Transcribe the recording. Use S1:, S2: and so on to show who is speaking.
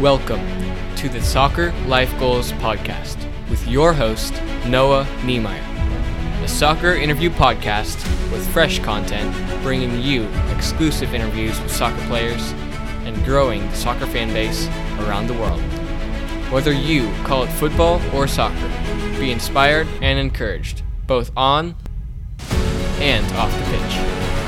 S1: Welcome to the Soccer Life Goals Podcast with your host, Noah Niemeyer. A soccer interview podcast with fresh content, bringing you exclusive interviews with soccer players and growing the soccer fan base around the world. Whether you call it football or soccer, be inspired and encouraged, both on and off the pitch.